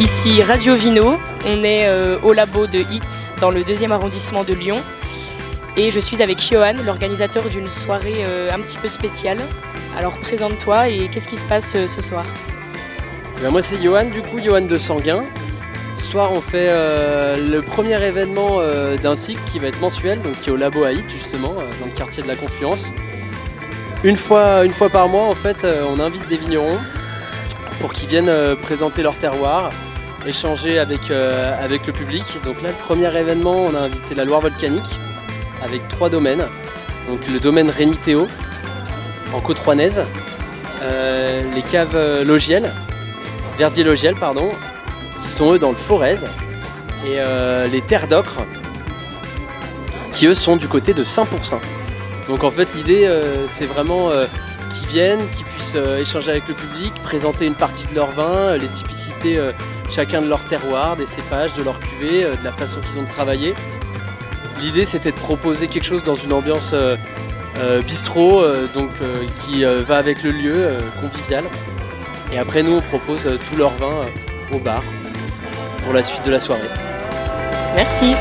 Ici Radio Vino, on est euh, au labo de HIT dans le deuxième arrondissement de Lyon. Et je suis avec Johan, l'organisateur d'une soirée euh, un petit peu spéciale. Alors présente-toi et qu'est-ce qui se passe euh, ce soir? Ben, Moi c'est Johan, du coup Johan de Sanguin. Ce soir on fait le premier événement d'un cycle qui va être mensuel, donc qui est au labo HIT justement, dans le quartier de la Confluence. Une fois, par mois en fait on invite des vignerons pour qu'ils viennent présenter leur terroir, échanger avec, euh, le public. Donc là, le premier événement, on a invité la Loire volcanique avec trois domaines. Donc le domaine Rénitéo en côte rouennaise, euh, les caves euh, Logiel, Verdier Logiel, pardon, qui sont eux dans le Forez, et les terres d'ocre, qui eux sont du côté de Saint-Pourçain. Donc en fait, l'idée, c'est vraiment qu'ils viennent, qu'ils puissent échanger avec le public, présenter une partie de leur vin, les typicités chacun de leur terroir, des cépages, de leur cuvée, euh, de la façon qu'ils ont de travailler. L'idée c'était de proposer quelque chose dans une ambiance euh, euh, bistrot, donc qui va avec le lieu, convivial. Et après nous on propose tout leur vin au bar pour la suite de la soirée. Merci.